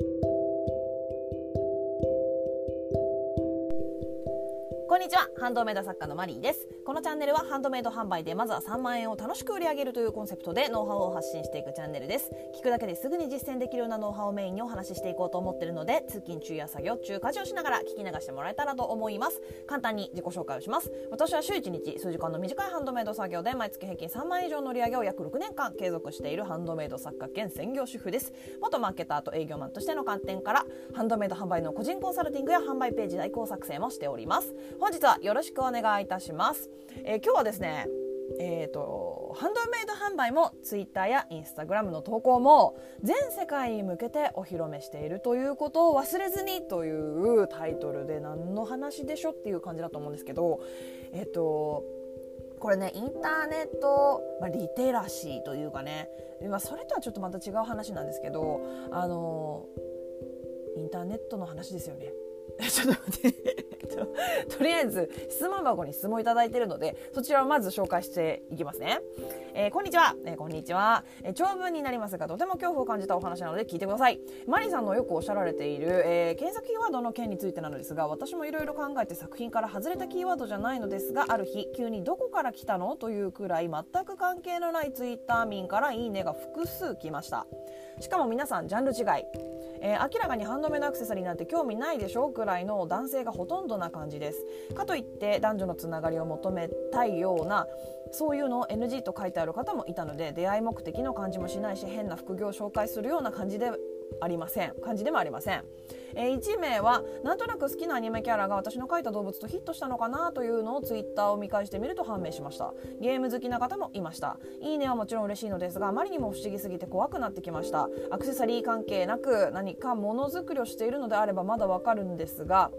Thank you. こんにちは。ハンドメイド作家のマリーです。このチャンネルはハンドメイド販売でまずは3万円を楽しく売り上げるというコンセプトでノウハウを発信していくチャンネルです。聞くだけですぐに実践できるようなノウハウをメインにお話ししていこうと思っているので通勤中や作業中家事をしながら聞き流してもらえたらと思います。簡単に自己紹介をします。私は週1日数時間の短いハンドメイド作業で毎月平均3万円以上の売り上げを約6年間継続しているハンドメイド作家兼専業主婦です。元マーケターと営業マンとしての観点からハンドメイド販売の個人コンサルティングや販売ページ代行作成もしております。本日はよろしくお願いいたします、えー今日はですねえー、とハンドメイド販売も Twitter や Instagram の投稿も全世界に向けてお披露目しているということを忘れずにというタイトルで何の話でしょっていう感じだと思うんですけどえっ、とこれねインターネット、まあ、リテラシーというかね、まあ、それとはちょっとまた違う話なんですけどあのインターネットの話ですよね。ちょっと待ってと とりあえず質問箱に質問いただいているのでそちらをまず紹介していきますね、えーこんにちは、えーこんにちは、えー長文になりますがとても恐怖を感じたお話なので聞いてください。マリさんのよくおっしゃられている、え検索キーワードの件についてなのですが私もいろいろ考えて作品から外れたキーワードじゃないのですがある日急にどこから来たの？というくらい全く関係のないツイッター民からいいねが複数来ました。しかも皆さんジャンル違い。えー明らかにハンドメイドアクセサリーなんて興味ないでしょ？くらいの男性がほとんどな感じです。かといって男女のつながりを求めたいようなそういうのを NG と書いてある方もいたので出会い目的の感じもしないし変な副業を紹介するような感じでありません。感じでもありません、えー1名はなんとなく好きなアニメキャラが私の描いた動物とヒットしたのかなというのをツイッターを見返してみると判明しました。ゲーム好きな方もいました。いいねはもちろん嬉しいのですがあまりにも不思議すぎて怖くなってきました。アクセサリー関係なく何かものづくりをしているのであればまだわかるんですが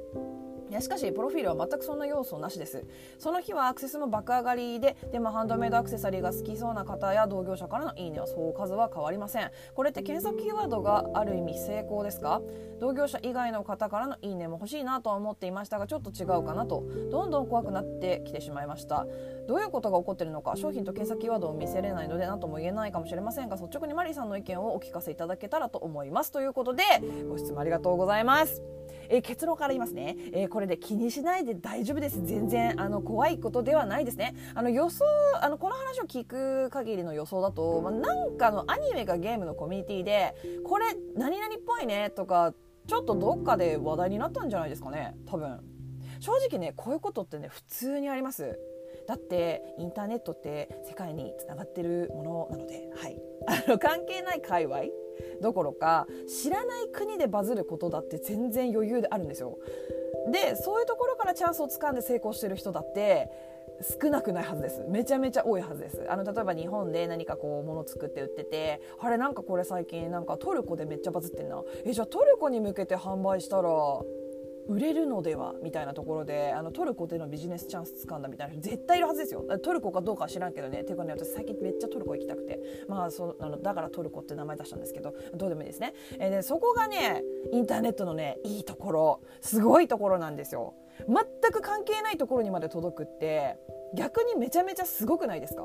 やしかしプロフィールは全くそんな要素なしです。その日はアクセスも爆上がりででもハンドメイドアクセサリーが好きそうな方や同業者からのいいねはそう数は変わりません。これって検索キーワードがある意味成功ですか？同業者以外の方からのいいねも欲しいなとは思っていましたがちょっと違うかなと。どんどん怖くなってきてしまいました。どういうことが起こってるのか？商品と検索キーワードを見せれないので何とも言えないかもしれませんが率直にマリーさんの意見をお聞かせいただけたらと思います。ということでご質問ありがとうございます。えー結論から言いますね、えーこれで気にしないで大丈夫です。全然あの怖いことではないですね。あの予想あのこの話を聞く限りの予想だと、まあ、なんかのアニメかゲームのコミュニティでこれ何々っぽいねとかちょっとどっかで話題になったんじゃないですかね。多分。正直ねこういうことってね普通にあります。だってインターネットって世界につながってるものなので、はい、あの関係ない界隈どころか知らない国でバズることだって全然余裕であるんですよ。でそういうところからチャンスをつかんで成功してる人だって少なくないはずです。めちゃめちゃ多いはずです。あの例えば日本で何かこうもの作って売っててあれなんかこれ最近なんかトルコでめっちゃバズってんな。えじゃあトルコに向けて販売したら売れるのではみたいなところであのトルコでのビジネスチャンスつかんだみたいな人絶対いるはずですよ。トルコかどうかは知らんけどねていうかね私最近めっちゃトルコ行きたくて。まあそあのだからトルコって名前出したんですけどどうでもいいですね、えーでそこがねインターネットのねいいところすごいところなんですよ。全く関係ないところにまで届くって逆にめちゃめちゃすごくないですか？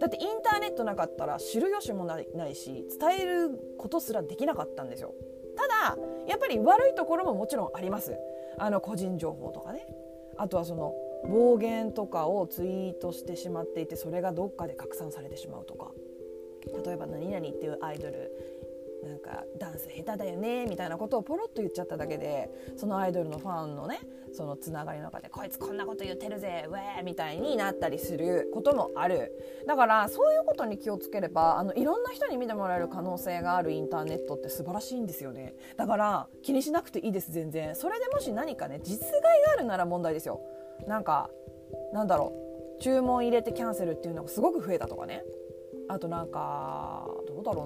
だってインターネットなかったら知る由もないないし伝えることすらできなかったんですよ。ただやっぱり悪いところももちろんあります。あの個人情報とかね。あとはその暴言とかをツイートしてしまっていてそれがどっかで拡散されてしまうとか。例えば何々っていうアイドルなんかダンス下手だよねみたいなことをポロッと言っちゃっただけでそのアイドルのファンのねそのつながりの中でこいつこんなこと言ってるぜウェーみたいになったりすることもある。だからそういうことに気をつければあのいろんな人に見てもらえる可能性があるインターネットって素晴らしいんですよね。だから気にしなくていいです全然。それでもし何かね実害があるなら問題ですよ。なんかなんだろう。注文入れてキャンセルっていうのがすごく増えたとかね。あとなんかどうだろ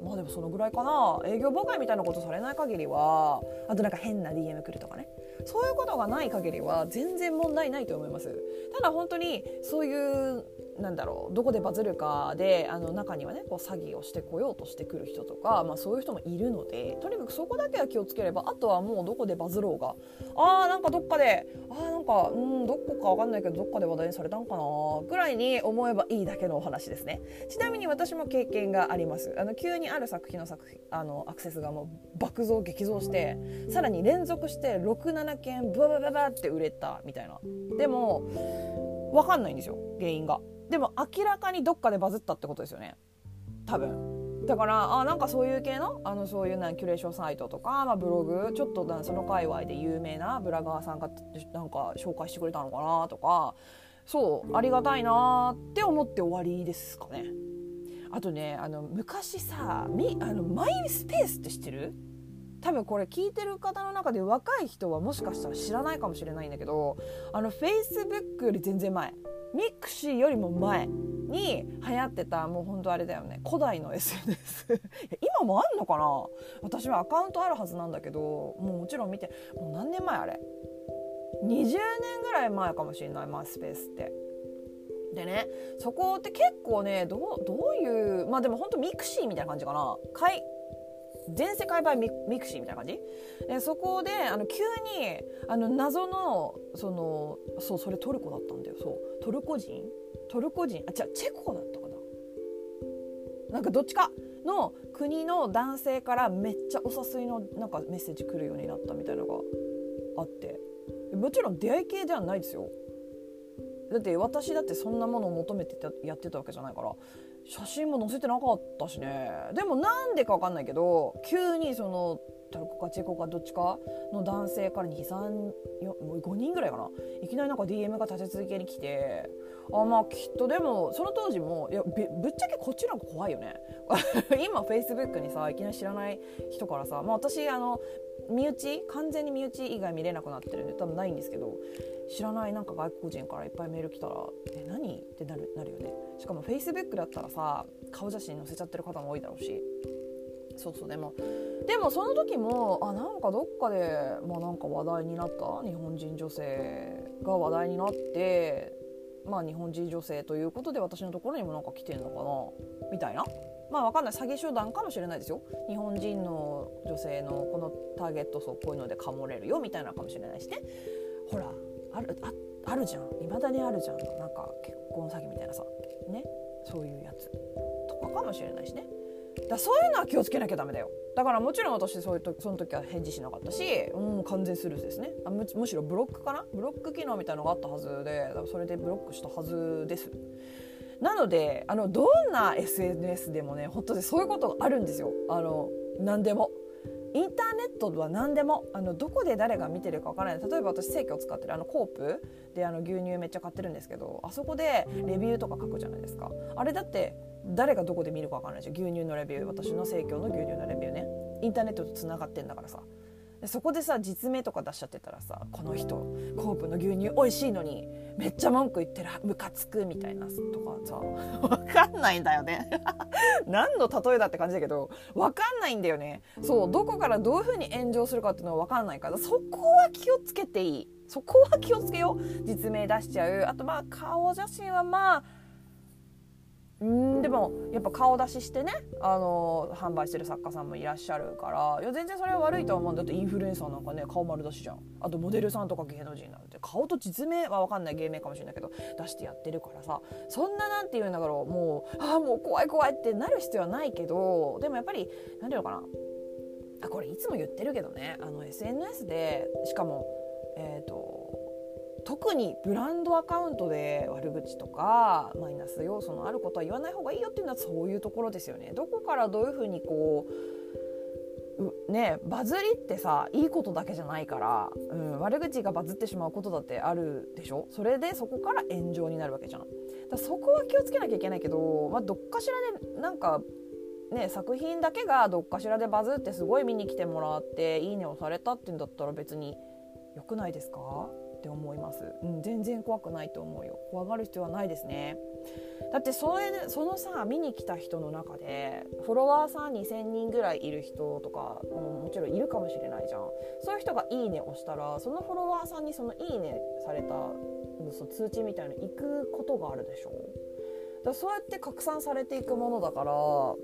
うな。まあでもそのぐらいかな。営業妨害みたいなことされない限りは。あとなんか変な DM 来るとかね。そういうことがない限りは全然問題ないと思います。ただ本当にそういうなんだろうどこでバズるかであの中にはねこう詐欺をしてこようとしてくる人とか、まあ、そういう人もいるのでとにかくそこだけは気をつければあとはもうどこでバズろうがあーなんかどっかであーなんかうんどこか分かんないけどどっかで話題にされたんかなぐらいに思えばいいだけのお話ですね。ちなみに私も経験があります。あの急にある作品の作品あのアクセスがもう爆増激増してさらに連続して67件ブワブワブって売れたみたいな。でも分かんないんですよ原因が。でも明らかにどっかでバズったってことですよね。多分。だからあなんかそういう系の？あのそういうなキュレーションサイトとか、まあ、ブログ？ちょっとその界隈で有名なブラガーさんがなんか紹介してくれたのかなとか。そうありがたいなって思って終わりですかね。あとねあの昔さみあのマイスペースって知ってる？多分これ聞いてる方の中で若い人はもしかしたら知らないかもしれないんだけどあの Facebook より全然前。 mixiよりも前に流行ってたもう本当あれだよね。古代の SNS 今もあんのかな？私はアカウントあるはずなんだけどもうもちろん見てもう何年前あれ？20年ぐらい前かもしれない Myspace って。でねそこって結構ねどういうまあでも本当 mixi みたいな感じかな。全世界版ミクシーみたいな感じ？でそこであの急にあの謎のそのそうそれトルコだったんだよ。そう。トルコ人？トルコ人？あ違うチェコだったかな？なんかどっちか？の国の男性からめっちゃお誘いのなんかメッセージ来るようになったみたいなのがあって。もちろん出会い系ではないですよ。だって私だってそんなものを求めてやってたわけじゃないから。写真も載せてなかったしね。でもなんでか分かんないけど急にそのトルコかチェコかどっちか？の男性から235人ぐらいかな？いきなりなんか DM が立て続けに来てあまあきっとでもその当時もいやぶっちゃけこっちの方が怖いよね。今 Facebook にさいきなり知らない人からさ、まあ、私あの身内？完全に身内以外見れなくなってる？んで多分ないんですけど。知らない？なんか外国人からいっぱいメール来たら「え何?」ってなるなるよね。しかも Facebook だったらさ顔写真載せちゃってる方も多いだろうし。そうそう。でもでもその時もあなんかどっかで、まあ、なんか話題になった？日本人女性が話題になってまあ日本人女性ということで私のところにもなんか来てんのかな？みたいな。まあわかんない。詐欺集団かもしれないですよ。日本人の女性のこのターゲット層こういうのでかもれるよみたいなのかもしれないしね。ほらあるああるじゃん。いまだにあるじゃん。なんか結婚詐欺みたいなさ。ね。そういうやつとかかもしれないしね。だそういうのは気をつけなきゃダメだよ。だからもちろん私そういうとその時は返事しなかったし、うん、完全スルーですね。あむむしろブロックかな？ブロック機能みたいのがあったはずでそれでブロックしたはずです。なのであのどんな SNS でもね本当にそういうことがあるんですよ。あの何でも。インターネットは何でも。あのどこで誰が見てるかわからない。例えば私生協使ってるあのコープ。であの牛乳めっちゃ買ってるんですけどあそこでレビューとか書くじゃないですか。あれだって誰がどこで見るかわからないじゃん。牛乳のレビュー。私の生協の牛乳のレビューね。インターネットとつながってんだからさ。そこでさ実名とか出しちゃってたらさこの人コープの牛乳美味しいのにめっちゃ文句言ってるムカつくみたいなとかさ。分かんないんだよね。何の例えだって感じだけど分かんないんだよね。そうどこからどういうふうに炎上するかっていうのは分かんないからそこは気をつけていい。そこは気をつけよう。実名出しちゃう。あとまあ顔写真はまあんでもやっぱ顔出ししてねあの販売してる作家さんもいらっしゃるからいや全然それは悪いとは思うんだ。ってインフルエンサーなんかね顔丸出しじゃん。あとモデルさんとか芸能人なんて顔と実名は分かんない芸名かもしれないけど出してやってるからさ。そんななんて言うんだろう。もうああもう怖い怖いってなる必要はないけどでもやっぱり何て言うのかな。あこれいつも言ってるけどね。あの SNS でしかもえっ、ー、と特にブランドアカウントで悪口とかマイナス要素のあることは言わない方がいいよっていうのはそういうところですよね。どこからどういうふうにこうねバズりってさいいことだけじゃないから、うん、悪口がバズってしまうことだってあるでしょ？それでそこから炎上になるわけじゃん。だそこは気をつけなきゃいけないけど、まあ、どっかしらでなんかね、作品だけがどっかしらでバズってすごい見に来てもらっていいねをされたっていうんだったら別に良くないですか？って思います、うん、全然怖くないと思うよ。怖がる必要はないですね。だってそれそのさ見に来た人の中でフォロワーさん2,000人ぐらいいる人とかももちろんいるかもしれないじゃん。そういう人が「いいね」をしたらそのフォロワーさんにその「いいね」されたその通知みたいなの行くことがあるでしょ。だそうやって拡散されていくものだからこ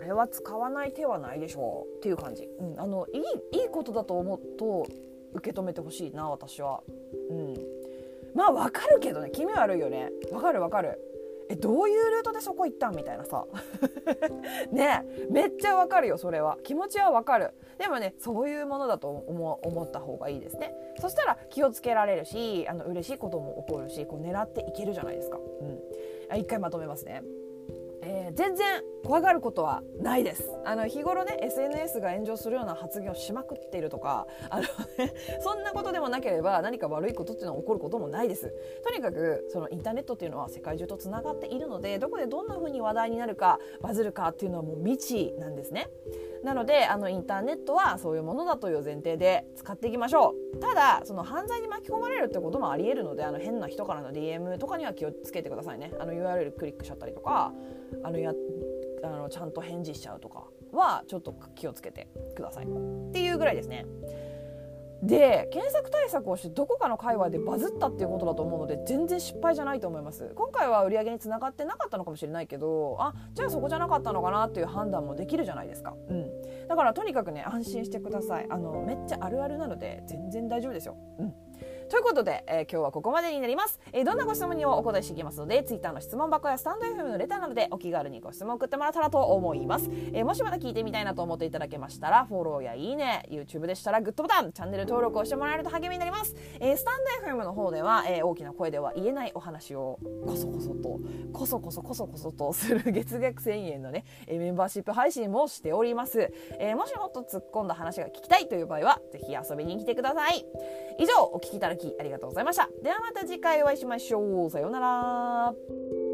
れは使わない手はないでしょ。うっていう感じ、うん、あのいいいいことだと思うと受け止めてほしいな私は。うん。まあわかるけどね気味悪いよね。わかるわかる。えどういうルートでそこ行ったんみたいなさ。ね。めっちゃわかるよそれは。気持ちはわかる。でもねそういうものだと思思った方がいいですね。そしたら気をつけられるしあの嬉しいことも起こるしこう狙っていけるじゃないですか、うん、あ一回まとめますね。えー、全然怖がることはないです。あの日頃ね SNS が炎上するような発言をしまくっているとかあの、ね、そんなことでもなければ何か悪いことっていうのは起こることもないです。とにかくそのインターネットっていうのは世界中とつながっているのでどこでどんな風に話題になるかバズるかっていうのはもう未知なんですね。なのであのインターネットはそういうものだという前提で使っていきましょう。ただその犯罪に巻き込まれるってこともありえるのであの変な人からの DM とかには気をつけてくださいね。あの URL クリックしちゃったりとかあのやあのちゃんと返事しちゃうとかはちょっと気をつけてください。っていうぐらいですね。で検索対策をしてどこかの界隈でバズったっていうことだと思うので全然失敗じゃないと思います。今回は売り上げにつながってなかったのかもしれないけどあじゃあそこじゃなかったのかなっていう判断もできるじゃないですか、うん、だからとにかくね安心してください。あのめっちゃあるあるなので全然大丈夫ですよ、うん。ということで、えー、今日はここまでになります、えー、どんなご質問にもお答えしていきますので Twitter の質問箱やスタンド FM のレターなどでお気軽にご質問送ってもらったらと思います、えー、もしまだ聞いてみたいなと思っていただけましたらフォローやいいね YouTube でしたらグッドボタンチャンネル登録をしてもらえると励みになります、えー、スタンド FM の方では、えー、大きな声では言えないお話をこそこそとこそこそこそこそとする月額1000円のね、えー、メンバーシップ配信もしております、えー、もしもっと突っ込んだ話が聞きたいという場合はぜひ遊びに来てください。以上お聞きいただきありがとうございました。ではまた次回お会いしましょう。さようなら。